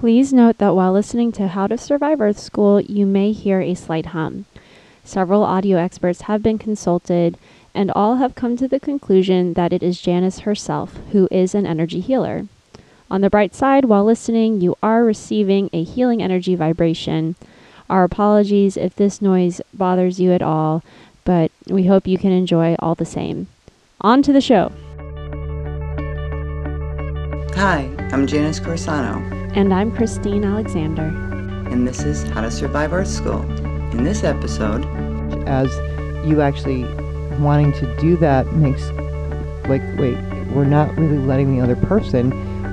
Please note that while listening to How to Survive Earth School, you may hear a slight hum. Several audio experts have been consulted, and all have come to the conclusion that it is Janice herself who is an energy healer. On the bright side, while listening, you are receiving a healing energy vibration. Our apologies if this noise bothers you at all, but we hope you can enjoy all the same. On to the show. Hi, I'm Janice Corsano, And I'm Christine Alexander. and this is How to Survive Earth School. In this episode, as you actually wanting to do that makes like wait we're not really letting the other person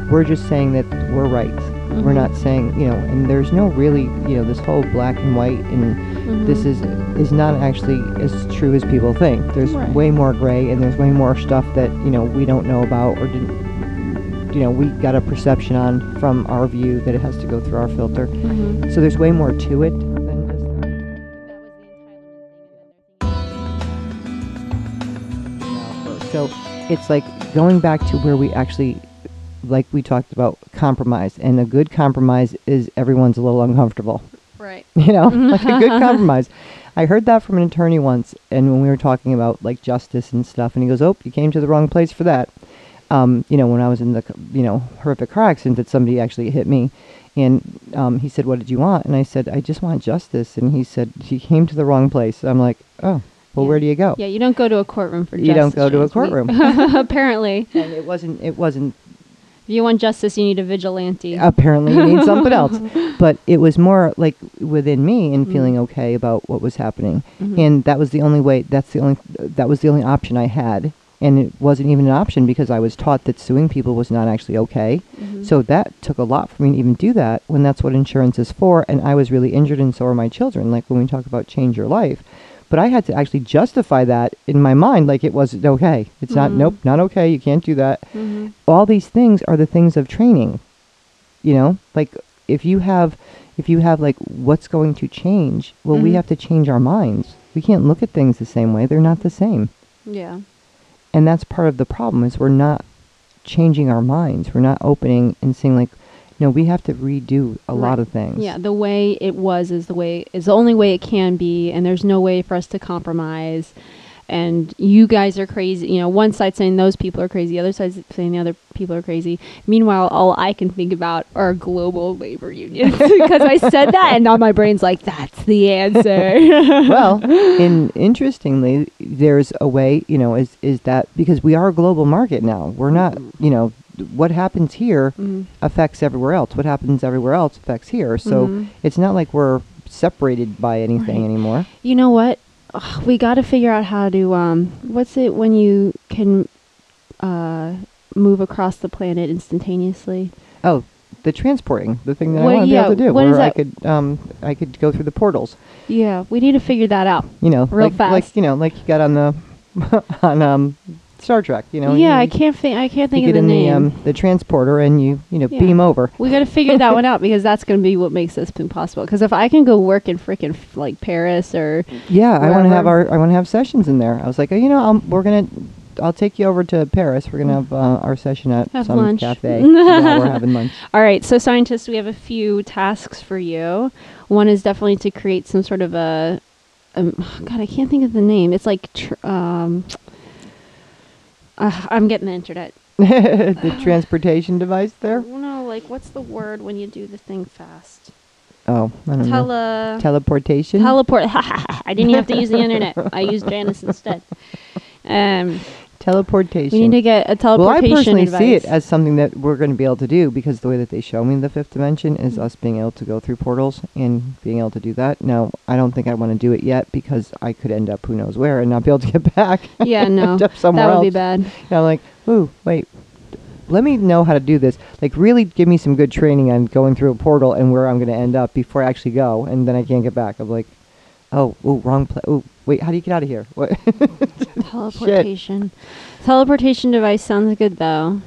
we're just saying that we're right we're mm-hmm. not saying you know and there's no really you know this whole black and white and mm-hmm. this is is not actually as true as people think there's Right. way more gray and there's way more stuff that you know we don't know about or didn't you know we got a perception on from our view that it has to go through our filter Mm-hmm. so there's way more to it than just that. So it's like going back to where we actually, like we talked about, compromise. And a good compromise is everyone's a little uncomfortable. Right. You know, like a good compromise. I heard that from an attorney once, and when we were talking about like justice and stuff, and he goes, "Oh, you came to the wrong place for that." Um, you know, when I was in the you know horrific car accident that somebody actually hit me, and um, he said, "What did you want?" And I said, "I just want justice." And he said, "He came to the wrong place." I'm like, "Oh, well, Yeah. where do you go?" Yeah, you don't go to a courtroom for justice. You don't go to a courtroom. Apparently. and it wasn't it wasn't If you want justice, you need a vigilante. apparently you need something else but it was more like within me and Mhm. feeling okay about what was happening Mhm. and that was the only way that's the only that was the only option i had and it wasn't even an option because i was taught that suing people was not actually okay Mhm. so that took a lot for me to even do that when that's what insurance is for and i was really injured and so are my children like when we talk about change your life but i had to actually justify that in my mind like it wasn't okay it's not Mhm. nope not okay you can't do that Mhm. all these things are the things of training you know like if you have if you have like what's going to change well we Mhm. have to change our minds we can't look at things the same way they're not the same Yeah. And that's part of the problem is we're not changing our minds. We're not opening and saying like no we have to redo a lot of things. Yeah, the way it was is the way is the only way it can be, and there's no way for us to compromise. And you guys are crazy. You know, one side saying those people are crazy, the other side saying the other people are crazy. Meanwhile, all I can think about are global labor unions because I said that, and now my brain's like, "That's the answer." well, and interestingly, there's a way, you know, is is that because we are a global market now. We're not, you know, what happens here Mhm. affects everywhere else. What happens everywhere else affects here. So Mhm. it's not like we're separated by anything Right. anymore. You know what? Ugh, we got to figure out how to um what's it when you can uh move across the planet instantaneously? Oh, the transporting, the thing that What- I want to yeah, be able to do, what where is I that? could, um, I could go through the portals. Yeah, we need to figure that out. You know, Real like, like fast. you know, like you got on the on um Star Trek. You know, yeah, you, I can't think I can't You think get of the in name. the um the transporter and you you know Yeah. beam over. we got to figure that one out because that's going to be what makes this thing possible. Because if I can go work in freaking like Paris or Yeah, I want to have our I want to have sessions in there. I was like, oh, you know, i we're gonna. I'll take you over to Paris. We're gonna have uh, our session at Have some lunch. cafe. yeah, we're having lunch. All right, so scientists, we have a few tasks for you. One is definitely to create some sort of a, um, God, I can't think of the name. It's like, tr- um, uh, I'm getting the internet. the transportation device there. No, like what's the word when you do the thing fast? Oh, I don't know. Tele Teleportation. teleport. I didn't even have to use the internet. I used Janice instead. Um, Teleportation. we need to get a teleportation. well, I personally advice. see it as something that we're going to be able to do because the way that they show me the fifth dimension is Mhm. us being able to go through portals and being able to do that. Now, I don't think I want to do it yet because I could end up who knows where and not be able to get back. yeah, no, End up somewhere that would be bad. And I'm like, ooh, wait. Let me know how to do this. Like, really give me some good training on going through a portal and where I'm going to end up before I actually go, and then I can't get back. I'm like, oh, oh, wrong place. Oh, wait, how do you get out of here? What? Teleportation. Teleportation device sounds good though.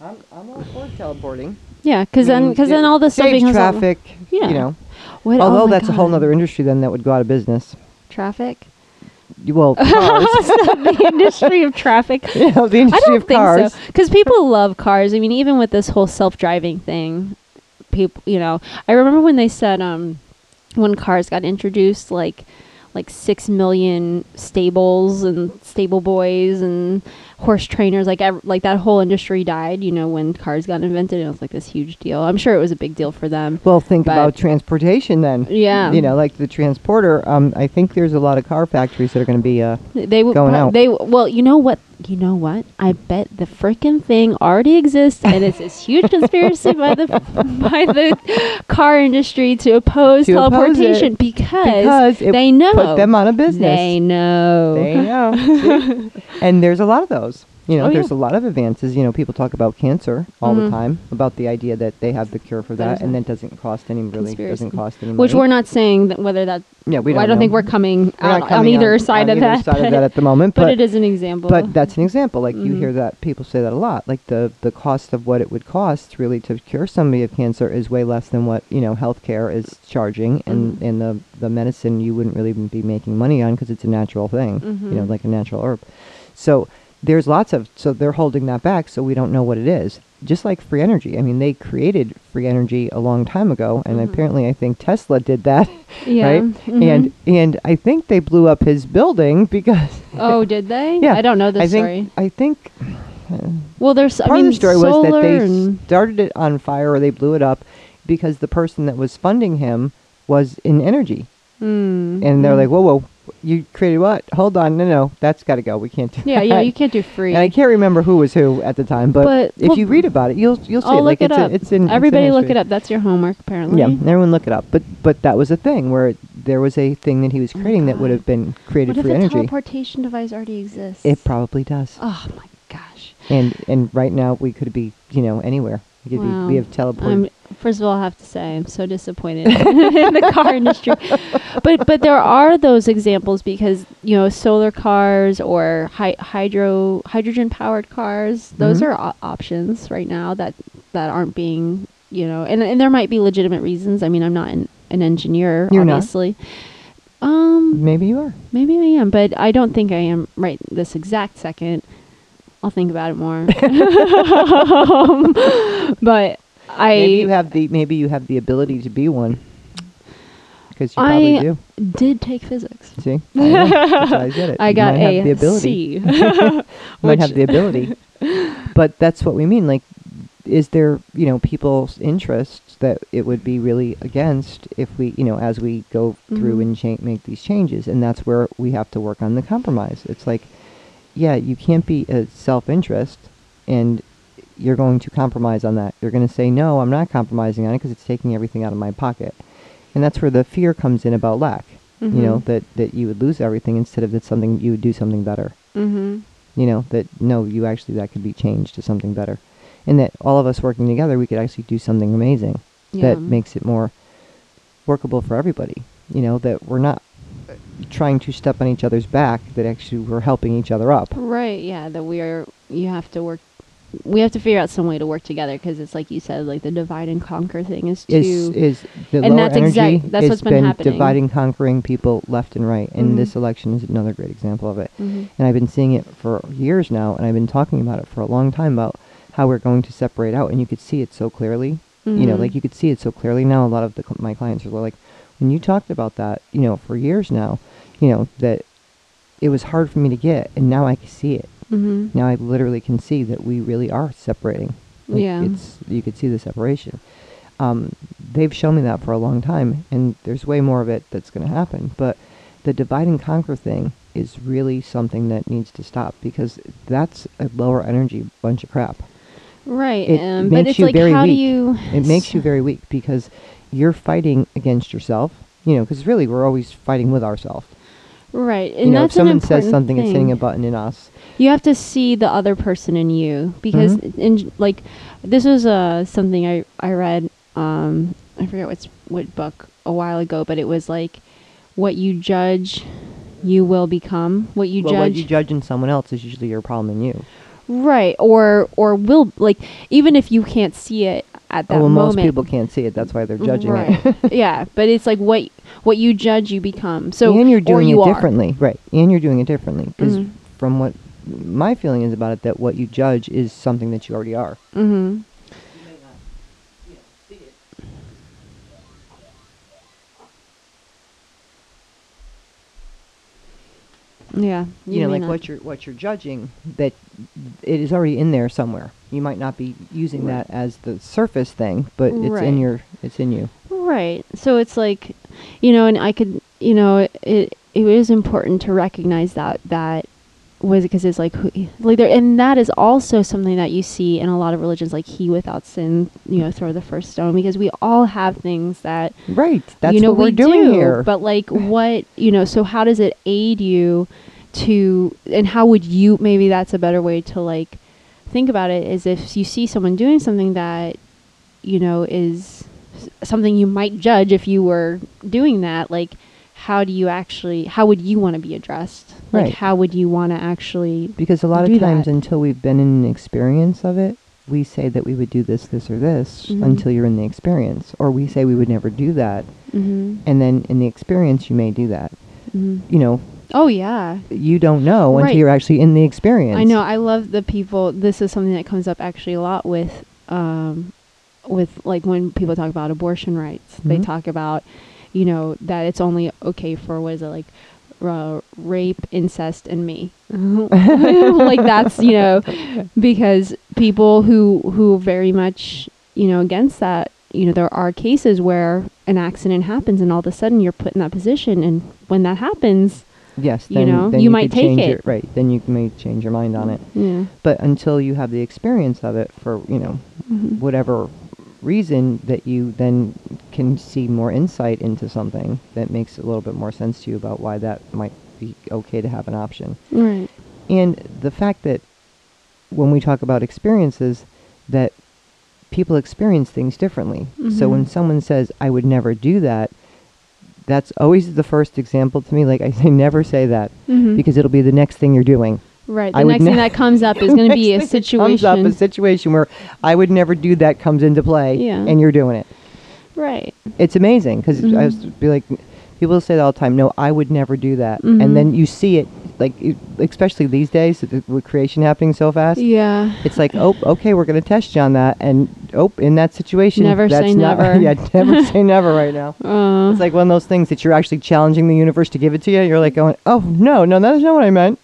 I'm, I'm all for teleporting. Yeah, because I then because then all the stuff becomes traffic. Yeah. You know, What- oh although my that's a whole God. other industry then that would go out of business. traffic. well, cars. the industry of traffic. know, the I industry don't of think cars. so because people love cars. I mean, even with this whole self-driving thing, people, you know, I remember when they said um, when cars got introduced, like like six million stables and stable boys and horse trainers, like ev- like that whole industry died. You know, when cars got invented, it was like this huge deal. I'm sure it was a big deal for them. Well, think about transportation then. Yeah. You know, like the transporter. Um, I think there's a lot of car factories that are going to be. Uh, They w- Going out. They well, you know what? You know what? I bet the freaking thing already exists, and it's this huge conspiracy by the by the car industry to oppose To oppose teleportation because, because they know put them out of business. They know. They know. And there's a lot of those. You know, Oh, there's yeah. a lot of advances. You know, people talk about cancer all the Mhm. time, about the idea that they have the cure for That that, and that doesn't cost any really doesn't cost any Which money. we're not saying that whether that. Yeah, we don't. I don't think we're coming We're out on either on- side on of either that. side of that at the moment, but but it is an example. But that's an example. Like you Mhm. hear that people say that a lot. Like the the cost of what it would cost really to cure somebody of cancer is way less than what you know healthcare is charging, and Mhm. and the the medicine you wouldn't really be making money on because it's a natural thing. You know, Mhm. like a natural herb. So there's lots of so they're holding that back, so we don't know what it is. Just like free energy. I mean, they created free energy a long time ago, and Mhm. apparently, I think Tesla did that, yeah. right? mhm. And and I think they blew up his building because oh, did they? Yeah, I don't know the I story. I think well, there's. I part mean, of the story was that they started it on fire or they blew it up because the person that was funding him was in energy, Mm, and they're mm. like, "Whoa, whoa, you created what? Hold on, no, no, that's got to go. We can't do Yeah, that." yeah, you can't do free. And I can't remember who was who at the time, but, But, if well, you read about it, you'll you'll see I'll it. Like look it it's up. A, it's in it's in Everybody look it up. That's your homework, apparently. Yeah, everyone look it up. But but that was a thing where there was a thing that he was Oh creating that would have been created What if for a energy. teleportation device already exists? It probably does. oh my gosh. And and right now we could be you know anywhere. Wow. we have teleport. I'm, first of all, I have to say I'm so disappointed in the car industry. But but there are those examples because you know solar cars or hy- hydro hydrogen powered cars. Those Mhm. are o- options right now that that aren't being you know and and there might be legitimate reasons. I mean, I'm not an, an engineer, You're not. obviously. Um, Maybe you are. Maybe I am, but I don't think I am right this exact second. I'll think about it more. Um, but I maybe you have the maybe you have the ability to be one. Because you probably I do. did take physics. See, I know. That's I get it. I You got might a have the ability. C. Might have the ability. but that's what we mean. Like, is there you know people's interests that it would be really against if we you know as we go through Mhm. and cha- make these changes, and that's where we have to work on the compromise. It's like, yeah, you can't be a self-interest, and you're going to compromise on that. You're going to say no, I'm not compromising on it because it's taking everything out of my pocket, and that's where the fear comes in about lack. You know Mhm. that that you would lose everything instead of that something you would do something better Mhm. you know that no you actually that could be changed to something better and that all of us working together we could actually do something amazing Yeah. that makes it more workable for everybody you know that we're not trying to step on each other's back that actually we're helping each other up Right. Yeah. That we are. You have to work. We have to figure out some way to work together because it's like you said, like the divide and conquer thing is too. is is the And that's exactly that's what's been happening. dividing conquering people left and right and Mhm. this election is another great example of it Mhm. and I've been seeing it for years now, and I've been talking about it for a long time about how we're going to separate out, and you could see it so clearly. You know, Mhm. like you could see it so clearly now. A lot of the, my clients are like, when you talked about that, you know, for years now, you know, that it was hard for me to get, and now I can see it. Mhm. Now I literally can see that we really are separating. Like, Yeah. it's you could see the separation. Um, they've shown me that for a long time, and there's way more of it that's going to happen. But the divide and conquer thing is really something that needs to stop because that's a lower energy bunch of crap. Right. It um, but makes it's you like, very how do weak. you? It makes you very weak because you're fighting against yourself. You know, because really we're always fighting with ourselves. Right. And You know, if someone says something, it's hitting thing. a button in us. you have to see the other person in you because Mhm. in like this was uh something I I read um I forget what's what book a while ago but it was like what you judge you will become what you well, what judge you judge in someone else is usually your problem in you. right or or will like even if you can't see it at that oh, well, moment. most people can't see it. That's why they're judging right. it. yeah, but it's like what what you judge, you become. So and you're doing you it are. differently, right? And you're doing it differently because Mhm. from what my feeling is about it, that what you judge is something that you already are. Mm-hmm. Yeah, You, know, like not- what you're what you're judging, that it is already in there somewhere. You might not be using Right. that as the surface thing, but it's Right. in your it's in you. Right. So it's like, you know, and I could, you know, it it is important to recognize that that was because it's like who- like there, and that is also something that you see in a lot of religions, like he without sin, you know, throw the first stone, because we all have things that Right. That's you know what we're we doing do, here. But like, what you know, so how does it aid you to, and how would you? Maybe that's a better way to like think about it. Is if you see someone doing something that you know is something you might judge if you were doing that, like. How do you actually? How would you want to be addressed? Like, Right. how would you want to actually? because a lot of times that. until we've been in an experience of it, we say that we would do this, this, or this Mhm. until you're in the experience, or we say we would never do that, Mm-hmm. and then in the experience you may do that. hmm You know, Oh yeah, you don't know Right. until you're actually in the experience. I know. I love the people. This is something that comes up actually a lot with, um, with like when people talk about abortion rights. They Mhm. talk about, you know, that it's only okay for what is it like, uh, rape, incest, and me. like that's you know, because people who who very much you know against that. You know, there are cases where an accident happens, and all of a sudden you're put in that position, and when that happens, Yes, you then, know, then you might take change it. your- right, then you may change your mind on it. yeah, But until you have the experience of it for, you know, Mhm. whatever reason that you then can see more insight into something that makes a little bit more sense to you about why that might be okay to have an option. right, And the fact that when we talk about experiences, that people experience things differently. So Mhm. when someone says, I would never do that, that's always the first example to me. Like I say, never say that Mhm. because it'll be the next thing you're doing. Right. The would next thing ne- that comes up is going to be a that Comes situation. up a situation where I would never do that comes into play, Yeah. and you're doing it. right. It's amazing because I Mhm. was be like, people say that all the time. No, I would never do that, Mhm. and then you see it, like it, especially these days th- with creation happening so fast. Yeah. It's like, oh, okay, we're going to test you on that, and oh, in that situation, Never that's say never. yeah, never say never right now. Uh, It's like one of those things that you're actually challenging the universe to give it to you. You're like going, oh no, no, that's not what I meant.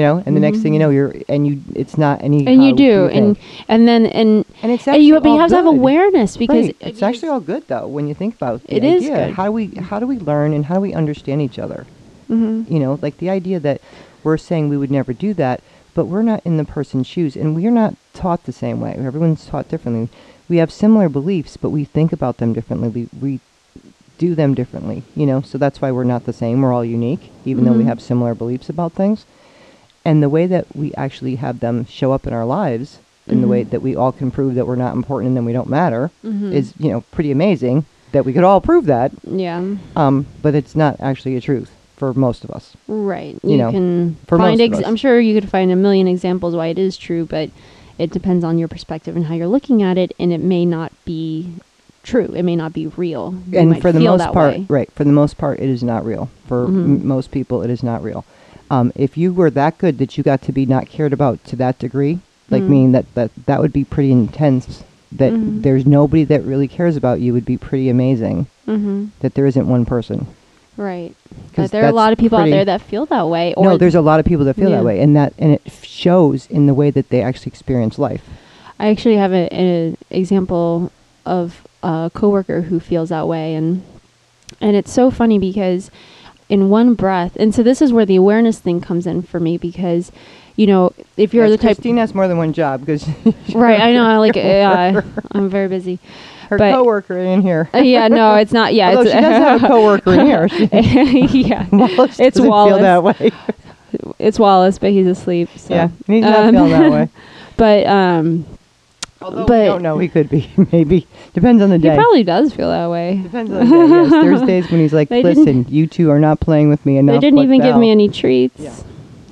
You know, and the next thing you Mhm. know, you're and you, it's not any. and you do, and and then and and it's and you, but you have to have awareness because Right. It's actually all good though when you think about the It is idea. good. How do we how do we learn and how do we understand each other? Mhm. You know, like the idea that we're saying we would never do that, but we're not in the person's shoes and we're not taught the same way. Everyone's taught differently. We have similar beliefs, but we think about them differently. We we do them differently, you know? So that's why we're not the same. We're all unique even though we Mhm. have similar beliefs about things. And the way that we actually have them show up in our lives in the way Mhm. that we all can prove that we're not important and then we don't matter Mhm. is you know pretty amazing that we could all prove that yeah. um, but it's not actually a truth for most of us Right. you You, know, can for find. Ex- I'm sure you could find a million examples why it is true, but it depends on your perspective and how you're looking at it, and it may not be true. It may not be real. You and for the most part way. right for the most part it is not real for Mhm. m- most people it is not real um, if you were that good that you got to be not cared about to that degree like Mm. meaning that, that that would be pretty intense that Mhm. there's nobody that really cares about you would be pretty amazing Mm-hmm. that there isn't one person Right. 'Cause But there are a lot of people out there that feel that way. Or no there's a lot of people that feel Yeah. that way and that and it shows in the way that they actually experience life I actually have an example of a coworker who feels that way, and and it's so funny because in one breath, and so this is where the awareness thing comes in for me because, you know, if you're Yes, the type, Christine has more than one job because right? I know, I like, uh, I'm very busy. her but- coworker in here. Uh, yeah, no, it's not. Yeah, Although it's, she does have a coworker in here. Yeah, Wallace It's doesn't Wallace. feel that way. it's Wallace, but he's asleep. So. Yeah, he's not Um, feeling that way. But um, Although but- we don't know, he could be. Maybe depends on the day. he probably does feel that way. Depends on the day. Yes, there's days when he's like, They "Listen, you two are not playing with me enough." They didn't even give me any treats. Yeah.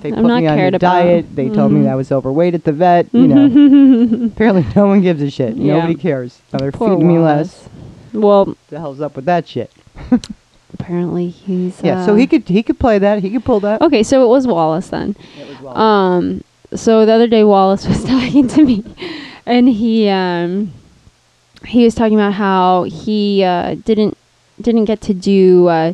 They I'm put not me on a about. diet. They told me Mhm. I was overweight at the vet. You know, apparently no one gives a shit. Yeah. Nobody cares. Now they're Poor feeding me less. Wallace. Well, The hell's up with that shit? apparently he's. Yeah. So uh, he could he could play that. He could pull that. Okay, so it was Wallace then. It was well. Um, so the other day Wallace was talking to me, and he um, he was talking about how he uh, didn't didn't get to do uh,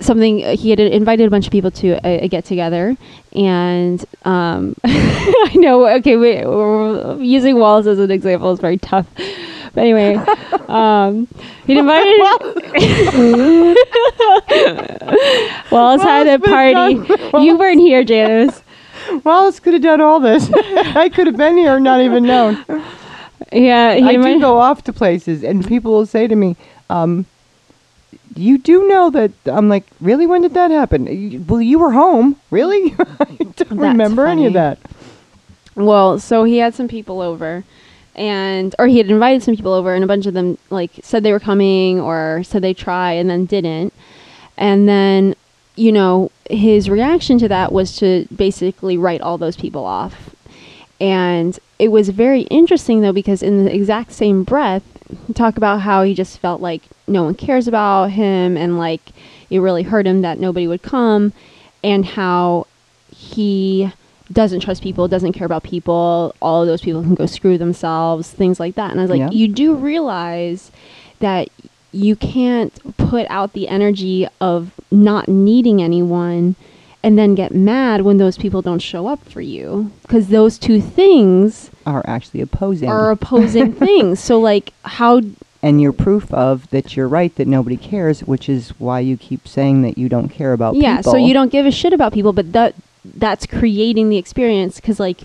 something. uh, He had invited a bunch of people to a, a get together, and um, I know. Okay, wait, we're using Wallace as an example is very tough. But anyway, um, he'd invited. Wallace had a party. You weren't here, Janice. Wallace could have done all this. I could have been here and not even known. Yeah, he I do go off to places, and people will say to me, um, "You do know that?" I'm like, "Really? When did that happen?" "You- Well, you were home. Really? I don't remember any of that. Well, so he had some people over, and or he had invited some people over, and a bunch of them like said they were coming or said they try and then didn't, and then you know his reaction to that was to basically write all those people off, and it was very interesting though because in the exact same breath, he talk about how he just felt like no one cares about him and like it really hurt him that nobody would come, and how he doesn't trust people, doesn't care about people, all of those people can go screw themselves, things like that. And I was like, Yeah. you do realize that you can't put out the energy of not needing anyone and then get mad when those people don't show up for you because those two things Are actually opposing, are opposing things. So like how and you're proof of that you're right that nobody cares, which is why you keep saying that you don't care about people. yeah, people. so you don't give a shit about people, but that that's creating the experience cuz like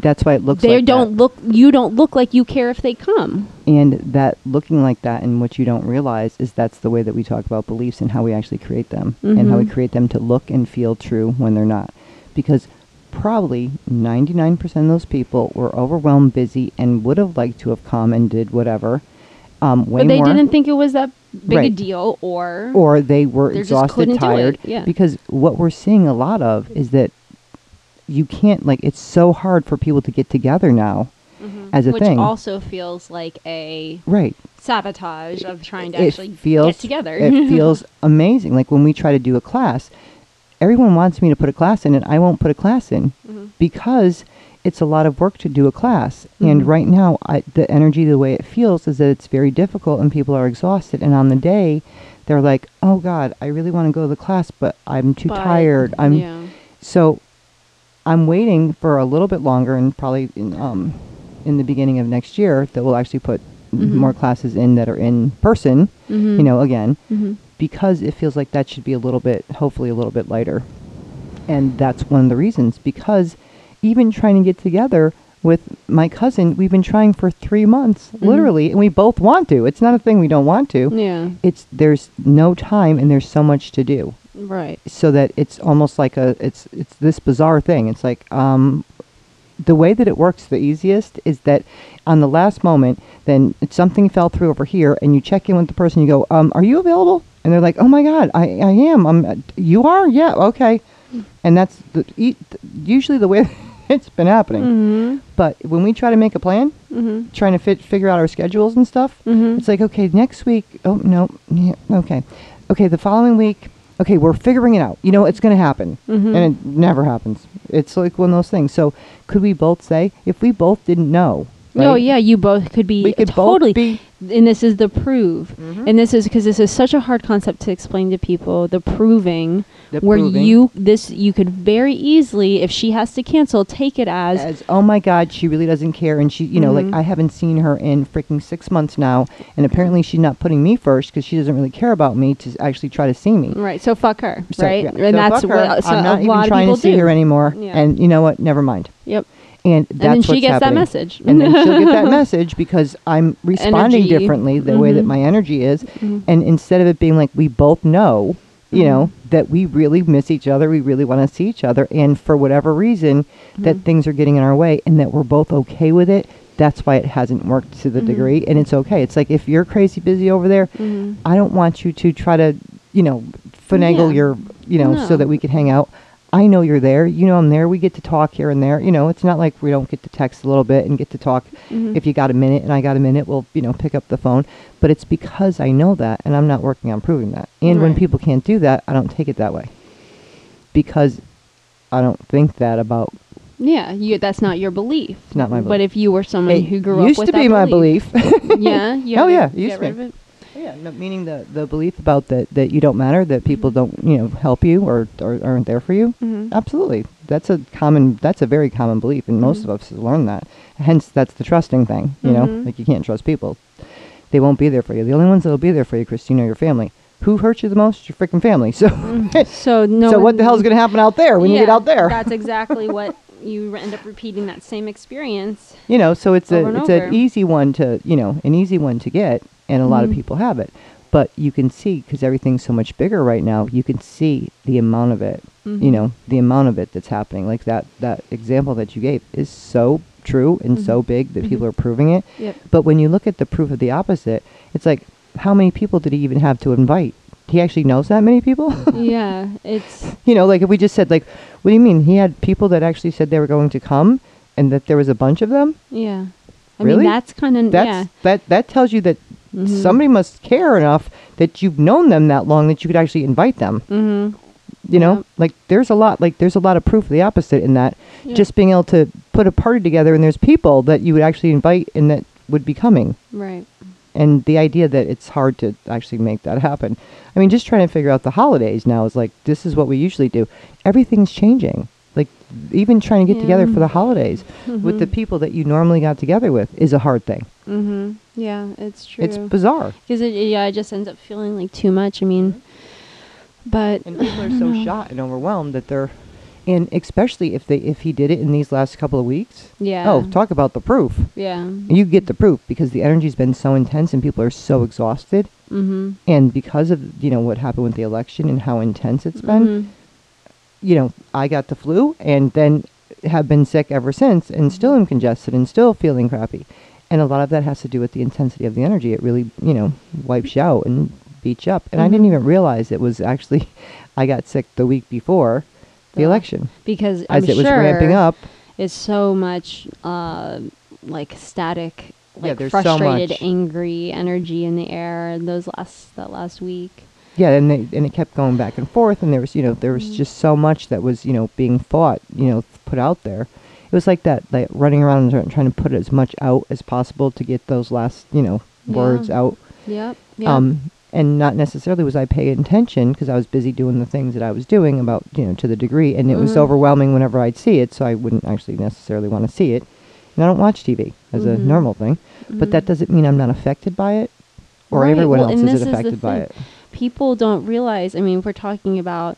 That's why it looks they like don't that. look you don't look like you care if they come. And that looking like that and what you don't realize is that's the way that we talk about beliefs and how we actually create them and how we Mhm. create them to look and feel true when they're not. Because probably 99% of those people were overwhelmed, busy, and would have liked to have come and did whatever. Um, but they more. didn't think it was that big a deal or or they were exhausted, couldn't do it, tired. yeah. Because what we're seeing a lot of is that you can't like it's so hard for people to get together now as a Mm-hmm. which thing. also feels like a right. sabotage of trying to it actually feels get together. it feels amazing. Like when we try to do a class, everyone wants me to put a class in, and I won't put a class in Mhm. because it's a lot of work to do a class. And Mhm. right now, I, the energy, the way it feels, is that it's very difficult, and people are exhausted. And on the day, they're like, "Oh God, I really want to go to the class, but I'm too But, tired. I'm yeah. so I'm waiting for a little bit longer, and probably in, um, in the beginning of next year that we'll actually put Mhm. more classes in that are in person. Mhm. You know, again, Mhm. because it feels like that should be a little bit, hopefully, a little bit lighter. And that's one of the reasons. Because even trying to get together with my cousin, we've been trying for three months, Mhm. literally, and we both want to. It's not a thing we don't want to. Yeah. It's there's no time and there's so much to do Right. so that it's almost like a it's it's this bizarre thing. It's like um, the way that it works the easiest is that on the last moment, then something fell through over here, and you check in with the person. You go, um, "Are you available?" And they're like, "Oh my God, I I am. I'm. uh, you are? Yeah, okay." And that's the e- usually the way it's been happening. Mhm. But when we try to make a plan, Mhm. trying to fit figure out our schedules and stuff, Mhm. it's like, okay, next week. Oh no, yeah, okay, okay, the following week. Okay, we're figuring it out. You know, it's going to happen, Mhm. and it never happens. It's like one of those things. So, could we both say if we both didn't know? Oh yeah, you both could be we could totally. both be. and this is the prove, Mhm. and this is because this is such a hard concept to explain to people. The proving, The where proving. you this you could very easily, if she has to cancel, take it as, as oh my god she really doesn't care and she you know Mhm. like i haven't seen her in freaking six months now and apparently she's not putting me first because she doesn't really care about me to actually try to see me right. So fuck her, So, right? yeah. And So that's fuck her. what so i'm not even trying to see do. her anymore Yeah. and you know what never mind Yep. And that's and then she gets happening. that message. and then she'll get that message because I'm responding Energy. differently the way that Mhm. my energy is. Mhm. And instead of it being like we both know, you Mhm. know, that we really miss each other, we really want to see each other, and for whatever reason, that Mhm. things are getting in our way, and that we're both okay with it. That's why it hasn't worked to the Mhm. degree, and it's okay. It's like if you're crazy busy over there. I don't want you to try to, you know, finagle Yeah. your, you know, so that we can hang out. I know you're there. You know I'm there. We get to talk here and there. You know, it's not like we don't get to text a little bit and get to talk. Mhm. If you got a minute and I got a minute, we'll, you know, pick up the phone. But it's because I know that and I'm not working on proving that. And when people can't do that, I don't take it that way. Because I don't think that about Yeah, you, that's not your belief. It's not my belief. But if you were someone it who grew up with me. It used to be my belief. yeah. You Oh, yeah, it used to be. It? Yeah, no, meaning the the belief about that that you don't matter, that people don't you know help you or, or aren't there for you. Mhm. Absolutely, that's a common that's a very common belief, and most Mhm. of us have learned that. Hence, that's the trusting thing. You know, Mhm. like you can't trust people; they won't be there for you. The only ones that'll be there for you, Christine, are your family. Who hurt you the most? Your freaking family. So, So no. so what the hell's going to happen out there when you get out there? That's exactly what you end up repeating that same experience. you know so it's a it's over. an easy one to you know an easy one to get and a lot of Mhm. people have it but you can see because everything's so much bigger right now you can see the amount of it you Mhm. know the amount of it that's happening like that that example that you gave is so true and so Mhm. big that people are proving it Yep. but when you look at the proof of the opposite it's like how many people did he even have to invite he actually knows that many people yeah, it's you know, like if we just said like, what do you mean? He had people that actually said they were going to come, and that there was a bunch of them. yeah. I Really? mean, that's kind of yeah. that that tells you that Mhm. somebody must care enough that you've known them that long that you could actually invite them. Mm-hmm. You know, Yep. like there's a lot like there's a lot of proof of the opposite in that. Yeah. Just being able to put a party together and there's people that you would actually invite and that would be coming. Right. And the idea that it's hard to actually make that happen. I mean, just trying to figure out the holidays now is like this is what we usually do. Everything's changing. Like even trying to get together for the holidays with the Mhm. people that you normally got together with is a hard thing. Mm-hmm. Yeah, it's true. It's bizarre. because it yeah, it just ends up feeling like too much. I mean, but And people are so shocked and overwhelmed that they're and especially if they if he did it in these last couple of weeks. yeah. Oh, talk about the proof. Yeah. You get the proof because the energy's been so intense and people are so exhausted Mm-hmm. and because of you know what happened with the election and how intense it's been, Mhm. you know, I got the flu and then have been sick ever since and still am congested and still feeling crappy. And a lot of that has to do with the intensity of the energy. It really, you know, wipes you out and beats you up. And I didn't Mhm. even realize it was actually, I got sick the week before the Yeah. election. because As I'm it was sure ramping up. It's so much uh, like static, Yeah, like there's so frustrated, much. angry energy in the air. Those last that last week. Yeah, and they, and it kept going back and forth, and there was you know there was Mhm. just so much that was you know being fought, you know, put out there. It was like that, like running around and trying to put as much out as possible to get those last you know words Yeah. out. Yep. Yeah. Um, and not necessarily was I paying attention because I was busy doing the things that I was doing about you know to the degree, and it was Mhm. overwhelming whenever I'd see it, so I wouldn't actually necessarily want to see it. And I don't watch TV as a Mhm. normal thing, but that Mhm. doesn't mean I'm not affected by it, or Right, everyone well, else is this is affected by thing. it. people don't realize. I mean, if we're talking about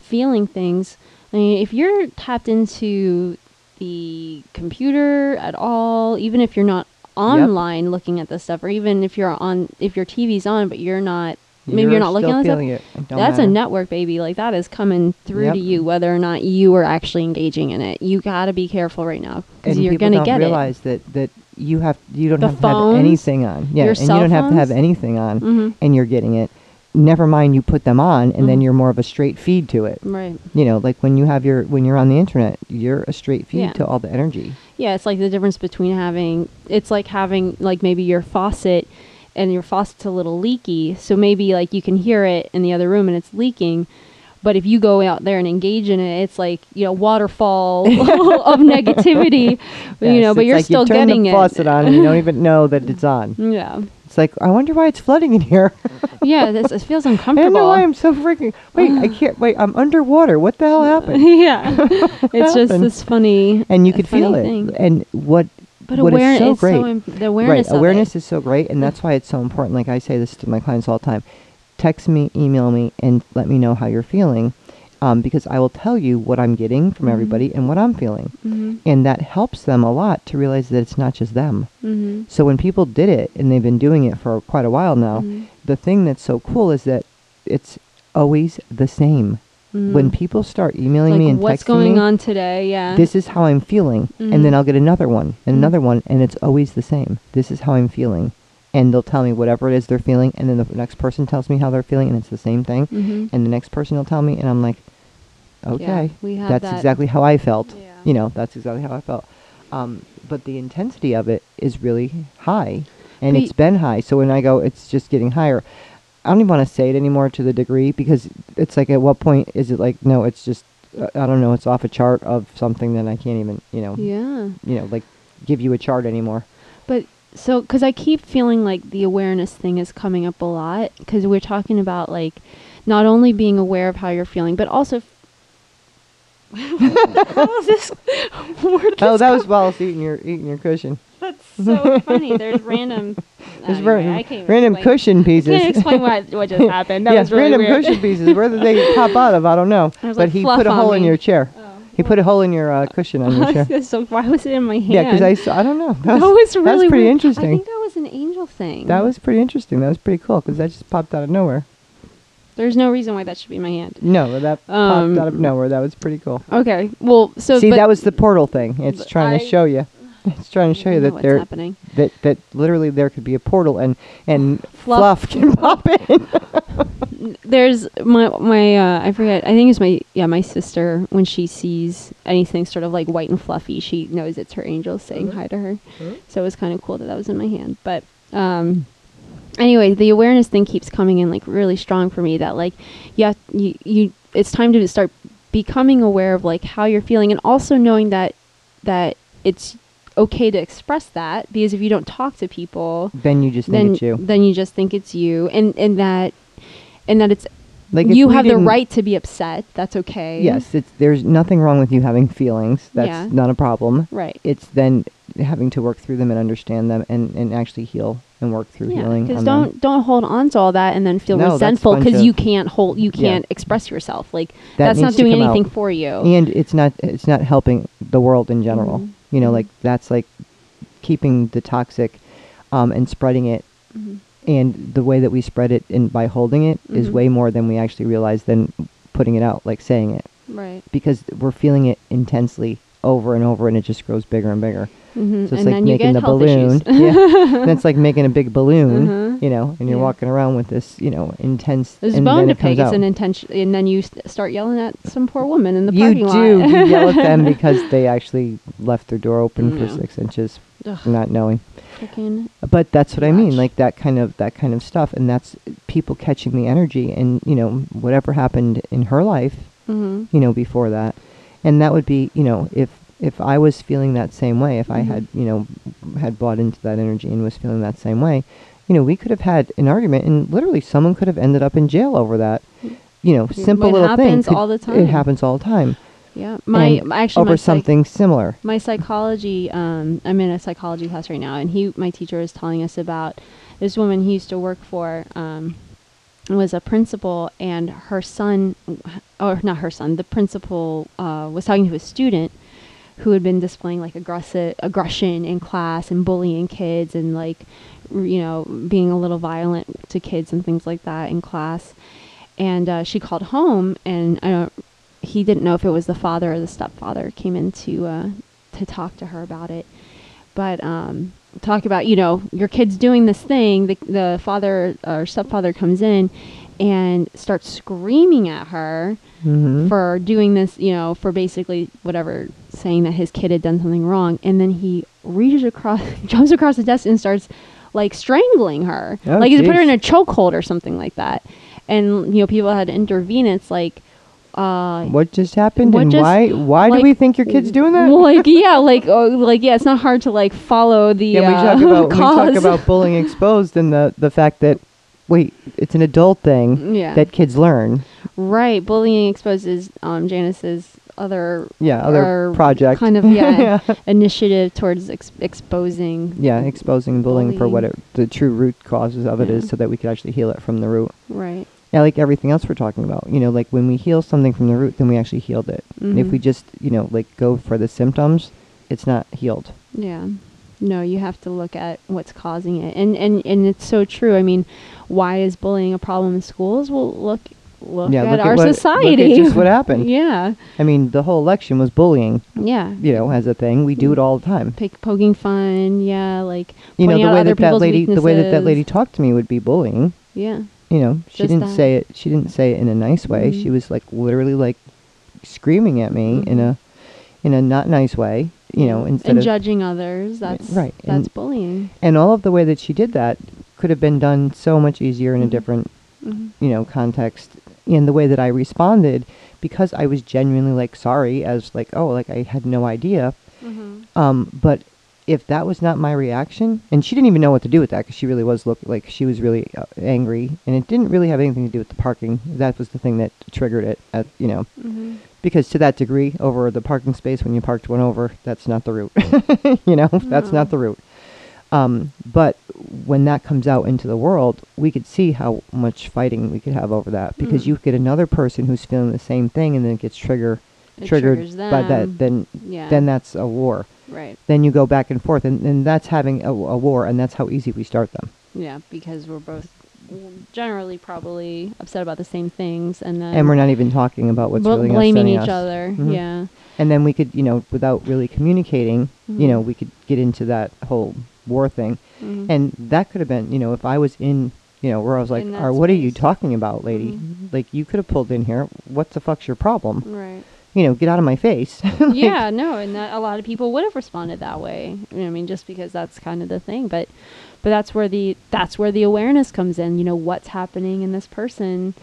feeling things. I mean, if you're tapped into the computer at all, even if you're not online looking at this stuff, or even if you're on, if your TV's on, but you're not, maybe you're not looking at this stuff. it. It That's a network, baby. Like that is coming through Yep. to you, whether or not you are actually engaging in it. You got to be careful right now because you're gonna don't get realize that that you have you don't The have to have anything on. Yeah, and you don't have to have anything on. Mm-hmm. and you're getting it. Never mind, you put them on, and then Mhm. you're more of a straight feed to it. Right. You know, like when you have your when you're on the internet, you're a straight feed Yeah. to all the energy. Yeah, it's like the difference between having it's like having like maybe your faucet and your faucet's a little leaky, so maybe like you can hear it in the other room and it's leaking. But if you go out there and engage in it, it's like you know waterfall of negativity, you know. But you're like still you turn getting the it. faucet on, and you don't even know that it's on. Yeah, It's like I wonder why it's flooding in here. yeah. This it feels uncomfortable. I don't know why I'm so freaking. Wait, I can't. Wait, I'm underwater. What the hell happened? yeah, it's just happened? this funny. And you could funny feel it. thing. And what But what is awareness so is great- so im- the awareness. right awareness is so great and that's why it's so important like i say this to my clients all the time text me email me and let me know how you're feeling um, because i will tell you what i'm getting from Mhm. everybody and what i'm feeling Mhm. and that helps them a lot to realize that it's not just them Mhm. so when people did it and they've been doing it for quite a while now Mhm. the thing that's so cool is that it's always the same when Mhm. people start emailing like me and what's texting going me, on today? Yeah. this is how I'm feeling. And then Mhm. I'll get another one and another one, and it's always the same. This is how I'm feeling. And they'll tell me whatever it is they're feeling, and then the next person tells me how they're feeling, and it's the same thing. Mhm. And the next person will tell me, and I'm like, okay, we have that's that- exactly how I felt. Yeah. You know, that's exactly how I felt. Um, but the intensity of it is really high, and But it's been high. So when I go, it's just getting higher. I don't even want to say it anymore to the degree because it's like, at what point is it like, no, it's just, uh, I don't know, it's off a chart of something that I can't even, you know, Yeah. you know, like give you a chart anymore. But so, because I keep feeling like the awareness thing is coming up a lot, because we're talking about like not only being aware of how you're feeling, but also. How is this? Where Oh, that was Wallace eating your eating your cushion. That's so funny. There's random. There's anyway, random, I can't random cushion pieces. I can't explain what what just happened. That yeah, was really random weird. cushion pieces. Where did they pop out of? I don't know. But like, he put a hole in your chair. Oh, He put a hole in your uh, cushion on your chair. so why was it in my hand? Yeah, because I, saw, I don't know. That was really that's pretty weird. interesting. I think that was an angel thing. That was pretty interesting. That was pretty cool because that just popped out of nowhere. There's no reason why that should be my hand. No, that Um, popped out of nowhere. That was pretty cool. Okay. Well, so See, that was the portal thing. It's trying to show you. It's trying to show you that what's there happening. that that literally there could be a portal and and Fluff. fluff, can pop in. There's my my uh, I forget. I think it's my yeah my sister when she sees anything sort of like white and fluffy, she knows it's her angel saying hi to her. So it was kind of cool that that was in my hand. But um, anyway, the awareness thing keeps coming in like really strong for me. That like yeah you you it's time to start becoming aware of like how you're feeling and also knowing that that it's okay to express that because if you don't talk to people then you just then think it's you. then you just think it's you and and that and that it's Like you have the right to be upset that's okay Yes, it's there's nothing wrong with you having feelings. That's Yeah. not a problem. right It's then having to work through them and understand them and, and actually heal and work through yeah healing. because don't them. don't hold on to all that and then feel No, resentful because you can't hold you can't express yourself like That that's not doing come out. anything for you and it's not it's not helping the world in general. Mhm. You know, Mhm. like that's like keeping the toxic um, and spreading it. Mhm. And the way that we spread it and by holding it is Mhm. way more than we actually realize than putting it out, like saying it, right because we're feeling it intensely over and over, and it just grows bigger and bigger. Hmm So it's and like then you making get the balloon. yeah, that's like making a big balloon, Uh-huh. you know, and you're Yeah. walking around with this, you know, intense. There's and bone then to pick. It's an intention, and then you st- start yelling at some poor woman in the you parking do. lot. you do yell at them because they actually left their door open Yeah. for six inches, Ugh, not knowing. frickin' But that's what I mean, like that kind of that kind of stuff, and that's people catching the energy, and you know whatever happened in her life, Mhm. you know, before that, and that would be, you know, if if I was feeling that same way, if I Mhm. had, you know, had bought into that energy and was feeling that same way, you know, we could have had an argument, and literally someone could have ended up in jail over that. You know, simple it little thing. happens all the time. It happens all the time. Yeah, my And actually over my psych- something similar. my psychology um i'm in a psychology class right now and he my teacher is telling us about this woman he used to work for um was a principal and her son or not her son the principal uh, was talking to a student who had been displaying like aggressive aggression in class and bullying kids and like you know being a little violent to kids and things like that in class. And uh, she called home and I don't he didn't know if it was the father or the stepfather came in to uh, to talk to her about it. But um, talk about you know your kid's doing this thing the, the father or stepfather comes in and starts screaming at her Mm-hmm. for doing this you know for basically whatever saying that his kid had done something wrong and then he reaches across jumps across the desk and starts like strangling her Oh, like he put her in a chokehold or something like that and you know people had to intervene it's like uh What just happened, What and just- why? Why like, do we think your kid's doing that? well, like yeah, like oh, like yeah, it's not hard to like follow the yeah, we uh, talk about we talk about bullying exposed and the the fact that wait, it's an adult thing yeah, that kids learn. right. Bullying Exposed um Janice's other Yeah, other project. kind of yeah, initiative towards ex- exposing yeah, exposing bullying, for what it, the true root causes of it is, Yeah. so that we could actually heal it from the root. right. Yeah, like everything else we're talking about. You know, like when we heal something from the root, then we actually healed it. And if we just, you know, like go for the symptoms, it's not healed. Yeah. No, you have to look at what's causing it. And and and it's so true. I mean, why is bullying a problem in schools? Well, look look yeah, at look our at what, society. Look at just what happened. yeah. I mean, the whole election was bullying. Yeah. You know, as a thing, we do it all the time. Pick, poking fun, yeah, like You know, the way that that lady, the way that that lady talked to me would be bullying. Yeah. You know, she Just didn't that. say it. She didn't say it in a nice way. Mhm. She was like literally like screaming at me in Mhm. a in a not nice way, you know, instead and of judging others. That's right, That's and- bullying. and all of the way that she did that could have been done so much easier in a Mhm. different hmm you know context in the way that I responded because I was genuinely like sorry as like oh like I had no idea hmm um but if that was not my reaction and she didn't even know what to do with that because she really was look like she was really uh, angry and it didn't really have anything to do with the parking. That was the thing that triggered it at you know. Hmm because to that degree over the parking space when you parked one over that's not the root. You know that's not the root. Um, but when that comes out into the world we could see how much fighting we could have over that because Mhm. you get another person who's feeling the same thing and then it gets trigger It triggered triggers by them. that then yeah. then that's a war right. then you go back and forth and, and that's having a, a war and that's how easy we start them Yeah, because we're both generally probably upset about the same things, and then and we're not even talking about what's bl- really blaming upsetting each us. other. Mhm. Yeah. and then we could you know without really communicating you know Mhm. we could get into that whole war thing Mhm. and that could have been you know if i was in you know where i was like In that or what are you space. talking about lady Mhm. like you could have pulled in here what the fuck's your problem right. You know get out of my face Like, yeah, no, and that a lot of people would have responded that way. You know, I mean, just because that's kind of the thing, but but that's where the that's where the awareness comes in. You know, what's happening in this person,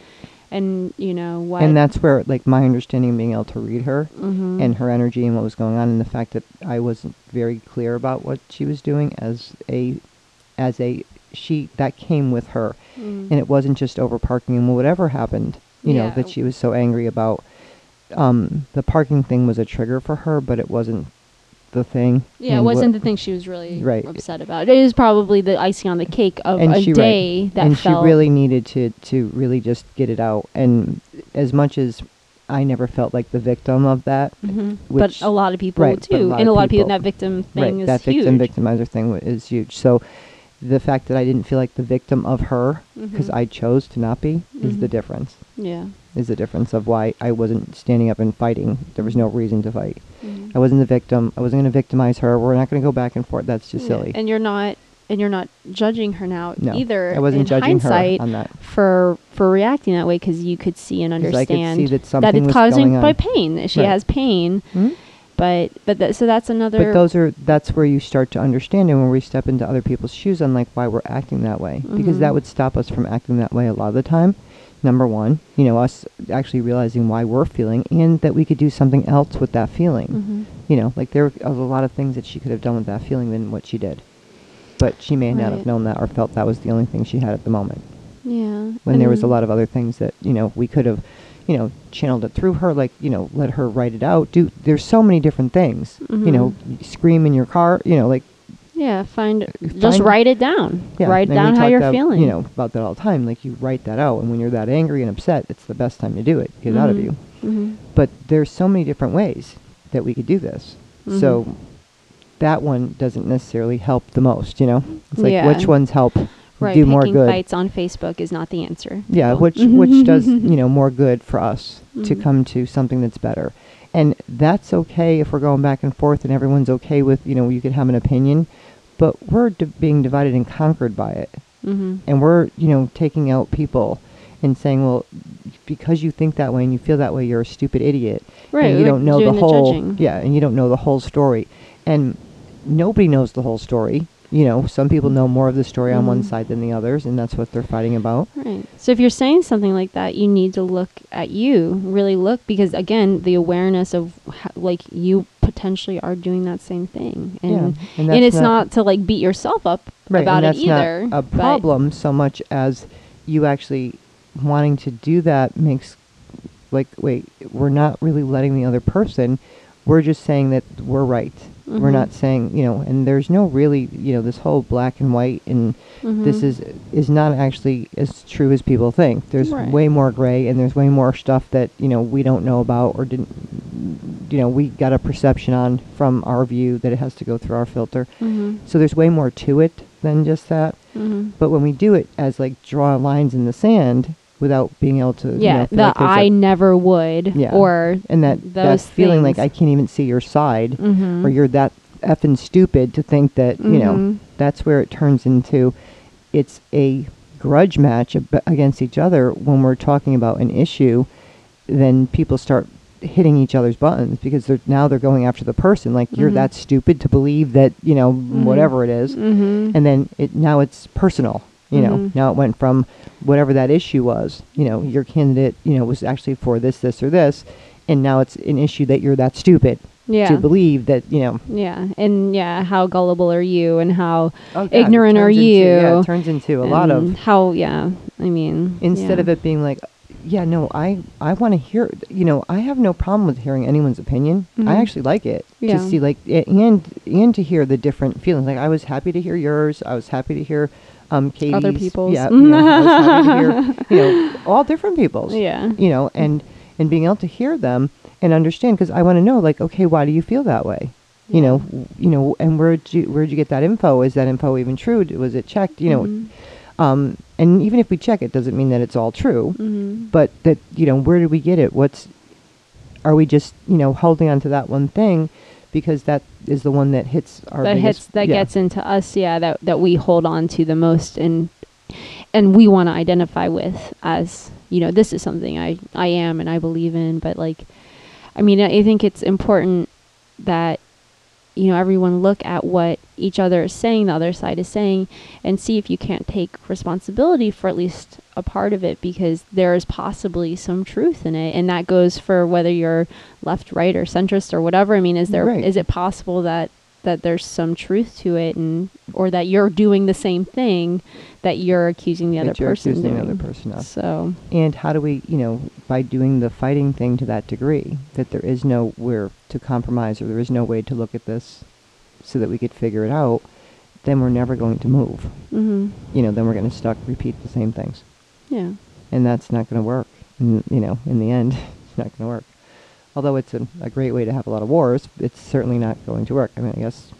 and you know what. and that's where like my understanding of being able to read her Mhm. and her energy and what was going on and the fact that I wasn't very clear about what she was doing as a as a she that came with her Mhm. and it wasn't just over parking and whatever happened you know that she was so angry about um the parking thing was a trigger for her but it wasn't the thing Yeah, it wasn't the thing she was really Right. upset about. It was probably the icing on the cake of And a she- right. day that and she really needed to to really just get it out and as much as I never felt like the victim of that Mhm. which- but a lot of people right, but a and a lot of people. people- That victim thing right is that huge. victim victimizer thing wa- is huge so the fact that I didn't feel like the victim of her because Mhm. I chose to not be is the Mhm. difference. Yeah. Is the difference of why I wasn't standing up and fighting. There was no reason to fight. Mhm. I wasn't the victim. I wasn't going to victimize her. We're not going to go back and forth. That's just Yeah, silly. And you're not and you're not judging her now no, either. I wasn't in judging hindsight her on that. for for reacting that way because you could see and understand see that something it's causing by pain. that She Right. has pain, Mhm. but but that, so that's another. But those are that's where you start to understand and when we step into other people's shoes on like why we're acting that way because that would stop us from acting that way a lot of the time. Number one, you know, us actually realizing why we're feeling and that we could do something else with that feeling. Mhm. you know, like there were a lot of things that she could have done with that feeling than what she did. But she may not have known that or felt that was the only thing she had at the moment. Yeah. When there was a lot of other things that, you know, we could have, you know, channeled it through her, like, you know, let her write it out. Do there's so many different things. You know, Mhm. scream in your car, you know, like Yeah, find just write it down. yeah, write down how you're feeling. You know, about that all the time. Like you write that out and when you're that angry and upset, it's the best time to do it. Get it out of Mhm. you. Mhm. But there's so many different ways that we could do this. So Mhm. that one doesn't necessarily help the most, you know? It's like Yeah. which ones help Right, do more good. fights on Facebook is not the answer. Yeah, which which does, you know, more good for us to Mhm. come to something that's better. And that's okay if we're going back and forth and everyone's okay with, you know, you can have an opinion, but we're d- being divided and conquered by it. Mhm. And we're, you know, taking out people and saying, well, because you think that way and you feel that way, you're a stupid idiot. Right, And you don't know the the whole judging. Yeah, and you don't know the whole story. And nobody knows the whole story. You know, some people know more of the story on one Mhm. side than the others, and that's what they're fighting about. Right. So if you're saying something like that, you need to look at you, really look, because again, the awareness of how, like you potentially are doing that same thing, and yeah, and, and, it's not, to like beat yourself up right, about it either. Not a problem so much as you actually wanting to do that makes like wait, we're not really letting the other person. We're just saying that we're right. We're Mhm. not saying you know, and there's no really you know this whole black and white and this Mhm. is is not actually as true as people think. There's Right. way more gray and there's way more stuff that you know we don't know about or didn't you know we got a perception on from our view that it has to go through our filter. Mhm. So there's way more to it than just that. Mhm. But when we do it as like draw lines in the sand without being able to, you yeah, know, feel the like I a- never would, Yeah. or and that that those feeling like I can't even see your side, Mhm. or you're that effing stupid to think that you know. Mhm. That's where it turns into, it's a grudge match ab- against each other when we're talking about an issue. Then people start hitting each other's buttons because they're now they're going after the person like you're Mhm. that stupid to believe that you know Mhm. whatever it is Mhm. and then it now it's personal you know Mhm. now it went from whatever that issue was you know your candidate you know was actually for this this or this and now it's an issue that you're that stupid yeah. to believe that you know Yeah, and yeah, how gullible are you, and how oh God, ignorant are into- yeah you? it turns into a lot of how yeah. I mean, instead yeah. of it being like yeah no i i want to hear you know i have no problem with hearing anyone's opinion Mhm. i actually like it Yeah. to see like and and to hear the different feelings like i was happy to hear yours i was happy to hear um Katie's, Other people's. yeah you know, I was happy to hear you know all different people's yeah, you know and and being able to hear them and understand because i want to know like okay why do you feel that way? You know you know and where'd you where'd you get that info? Is that info even true? Was it checked? You know Mhm. um and even if we check it doesn't mean that it's all true Mhm. but that you know where did we get it? What's are we just you know holding on to that one thing because that is the one that hits our that hits that yeah. gets into us yeah that that we hold on to the most and and we want to identify with as you know this is something i i am and i believe in but like i mean i think it's important that you know everyone look at what each other is saying the other side is saying and see if you can't take responsibility for at least a part of it because there is possibly some truth in it. And that goes for whether you're left right or centrist or whatever. I mean is there is Right. it possible that that there's some truth to it and or that you're doing the same thing that you're accusing the that other you're person accusing the doing. other person of. So. And how do we you know by doing the fighting thing to that degree that there is nowhere to compromise or there is no way to look at this so that we could figure it out then we're never going to move. Mhm you know then we're going to stuck repeat the same things yeah. And that's not going to work. And you know in the end it's not going to work. Although it's a, a great way to have a lot of wars it's certainly not going to work. I mean i guess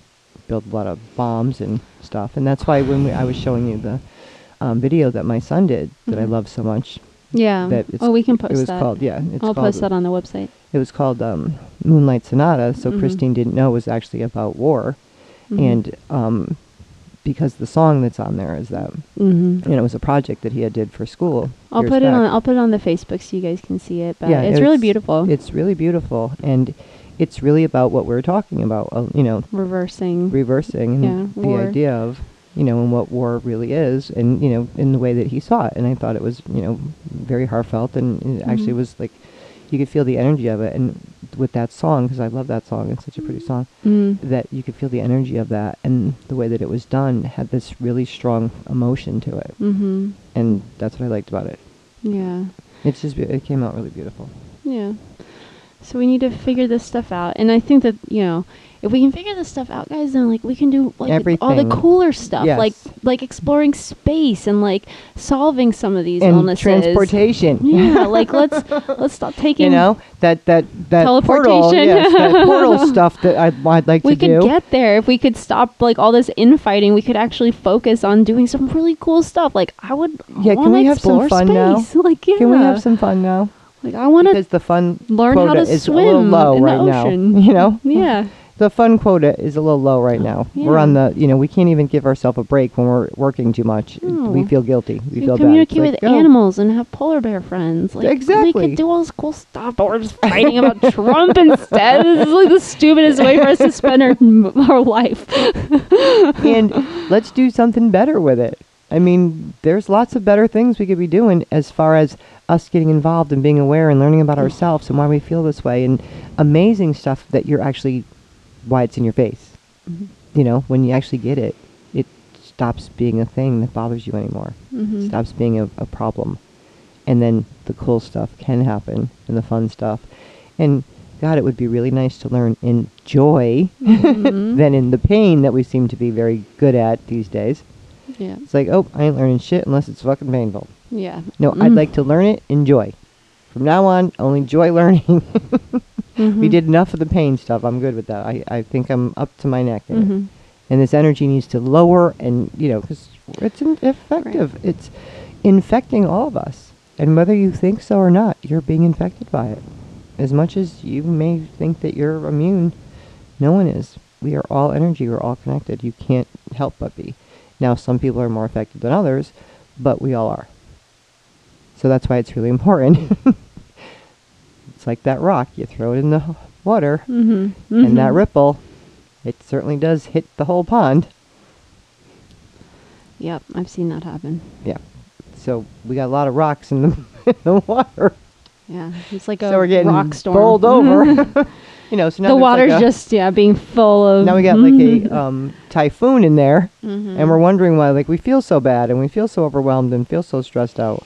build a lot of bombs and stuff. And that's why when we, i was showing you the um, video that my son did that i Mhm. love so much. Yeah. That it's, oh we can post it was that. called yeah it's i'll post that on the website. it was called um, moonlight sonata so Mhm. christine didn't know it was actually about war. Mhm. and um, because the song that's on there is that mm-hmm. you know it was a project that he had did for school I'll put it on. I'll put it on the Facebook so you guys can see it. But Yeah, it's, really beautiful. It's really beautiful, and it's really about what we're talking about. Uh, you know, reversing. reversing and Yeah, the war. idea of you know and what war really is, and you know in the way that he saw it. And I thought it was you know very heartfelt, and it actually Mhm. was like you could feel the energy of it. And with that song, because I love that song, it's such a pretty song. Mm. That you could feel the energy of that, and the way that it was done had this really strong emotion to it, Mm-hmm. and that's what I liked about it. Yeah. It's just be- it came out really beautiful. Yeah. So we need to figure this stuff out, and I think that you know, if we can figure this stuff out, guys, then like we can do like all the cooler stuff, Yes. like like exploring space and like solving some of these and illnesses. transportation. Yeah, like let's let's stop taking. you know that that that portal, Teleportation. yes, that portal stuff that I'd, I'd like we to could do. get there if we could stop like all this infighting. We could actually focus on doing some really cool stuff. Like I would. Yeah, can we have some fun now? space. Like yeah. Can we have some fun now? Like I want to Because the fun learn how to is swim a little low in right the ocean. now. You know, Yeah. The fun quota is a little low right now. We're on the, you know, we can't even give ourselves a break when we're working too much. We hmm. feel guilty. We feel bad. communicate It's like, with go. animals and have polar bear friends. Like we Exactly. could do all this cool stuff, but we're just fighting about Trump instead. This is like the stupidest way for us to spend our our life. and let's do something better with it. I mean, there's lots of better things we could be doing as far as us getting involved and being aware and learning about ourselves and why we feel this way and amazing stuff that you're actually why it's in your face. You know, when you actually get it, it stops being a thing that bothers you anymore. Mhm. Stops being a, a problem. And then the cool stuff can happen and the fun stuff. And God, it would be really nice to learn in joy Mhm. than in the pain that we seem to be very good at these days. Yeah. It's like, oh, I ain't learning shit unless it's fucking painful. Yeah. No, I'd Mm. like to learn it in joy. From now on, only joy learning. We Mhm. did enough of the pain stuff. I'm good with that. I, I think I'm up to my neck in it. Mhm. And this energy needs to lower and, you know, because it's effective. It's infecting all of us. And whether you think so or not, you're being infected by it. As much as you may think that you're immune, no one is. We are all energy. We're all connected. You can't help but be. Now, some people are more affected than others, but we all are. So that's why it's really important. It's like that rock. You throw it in the water, Mm-hmm. and that ripple, it certainly does hit the whole pond. Yep, I've seen that happen. Yeah. So we got a lot of rocks in the, in the water. Yeah, it's like a so we're getting rock storm. bowled over. you know, so now the water's like a- just yeah being full of. now we got like a um, typhoon in there, Mhm. and we're wondering why like we feel so bad and we feel so overwhelmed and feel so stressed out.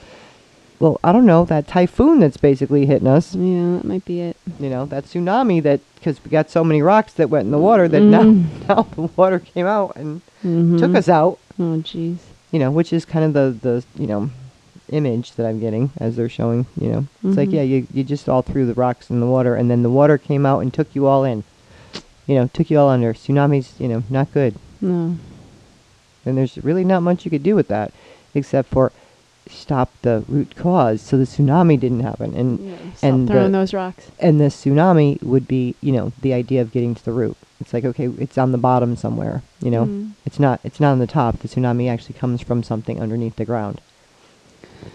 Well, I don't know that typhoon that's basically hitting us. Yeah, that might be it. You know that tsunami that because we got so many rocks that went in the water that Mm. now now the water came out and took Mhm. us out. Oh, jeez. You know, which is kind of the the you know image that I'm getting as they're showing. You know, it's like Mhm. yeah, you you just all threw the rocks in the water and then the water came out and took you all in. You know, took you all under. Tsunamis, you know, not good. No. And there's really not much you could do with that except for stop the root cause so the tsunami didn't happen. And Yeah, and throwing the- those rocks. and the tsunami would be, you know, the idea of getting to the root. It's like okay, it's on the bottom somewhere, you know. Mm. It's not it's not on the top. The tsunami actually comes from something underneath the ground.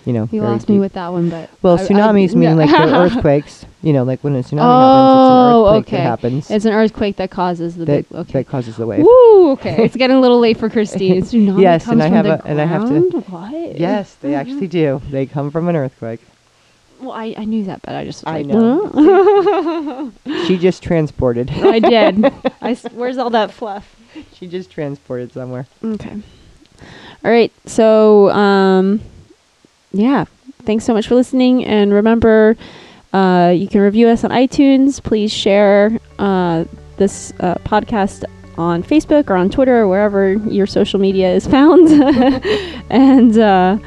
You know, You lost me with that one, but Well, I- I- tsunamis mean yeah. like the earthquakes. You know, like when a tsunami Oh, happens, it's an earthquake okay. that happens. It's an earthquake that causes the that, big. Okay. that causes the wave. Woo! Okay, it's getting a little late for Christine. Tsunami Yes, comes and I from have the a- and I have to- ground? What? Yes, they actually do. They come from an earthquake. Well, I, I knew that, but I just. I like, know. She just transported. I did. I s- where's all that fluff? she just transported somewhere. Okay. All right. So, um, yeah. Thanks so much for listening. And remember, uh, you can review us on iTunes. Please share uh, this uh, podcast on Facebook or on Twitter or wherever your social media is found. and uh,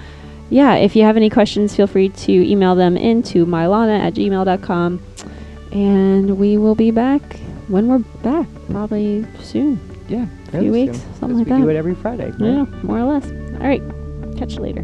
yeah, if you have any questions, feel free to email them into mylana at gmail.com. And we will be back when we're back, probably soon. Yeah, a Few weeks, something like that. we do it every Friday. right? Yeah, more or less. All right. Catch you later.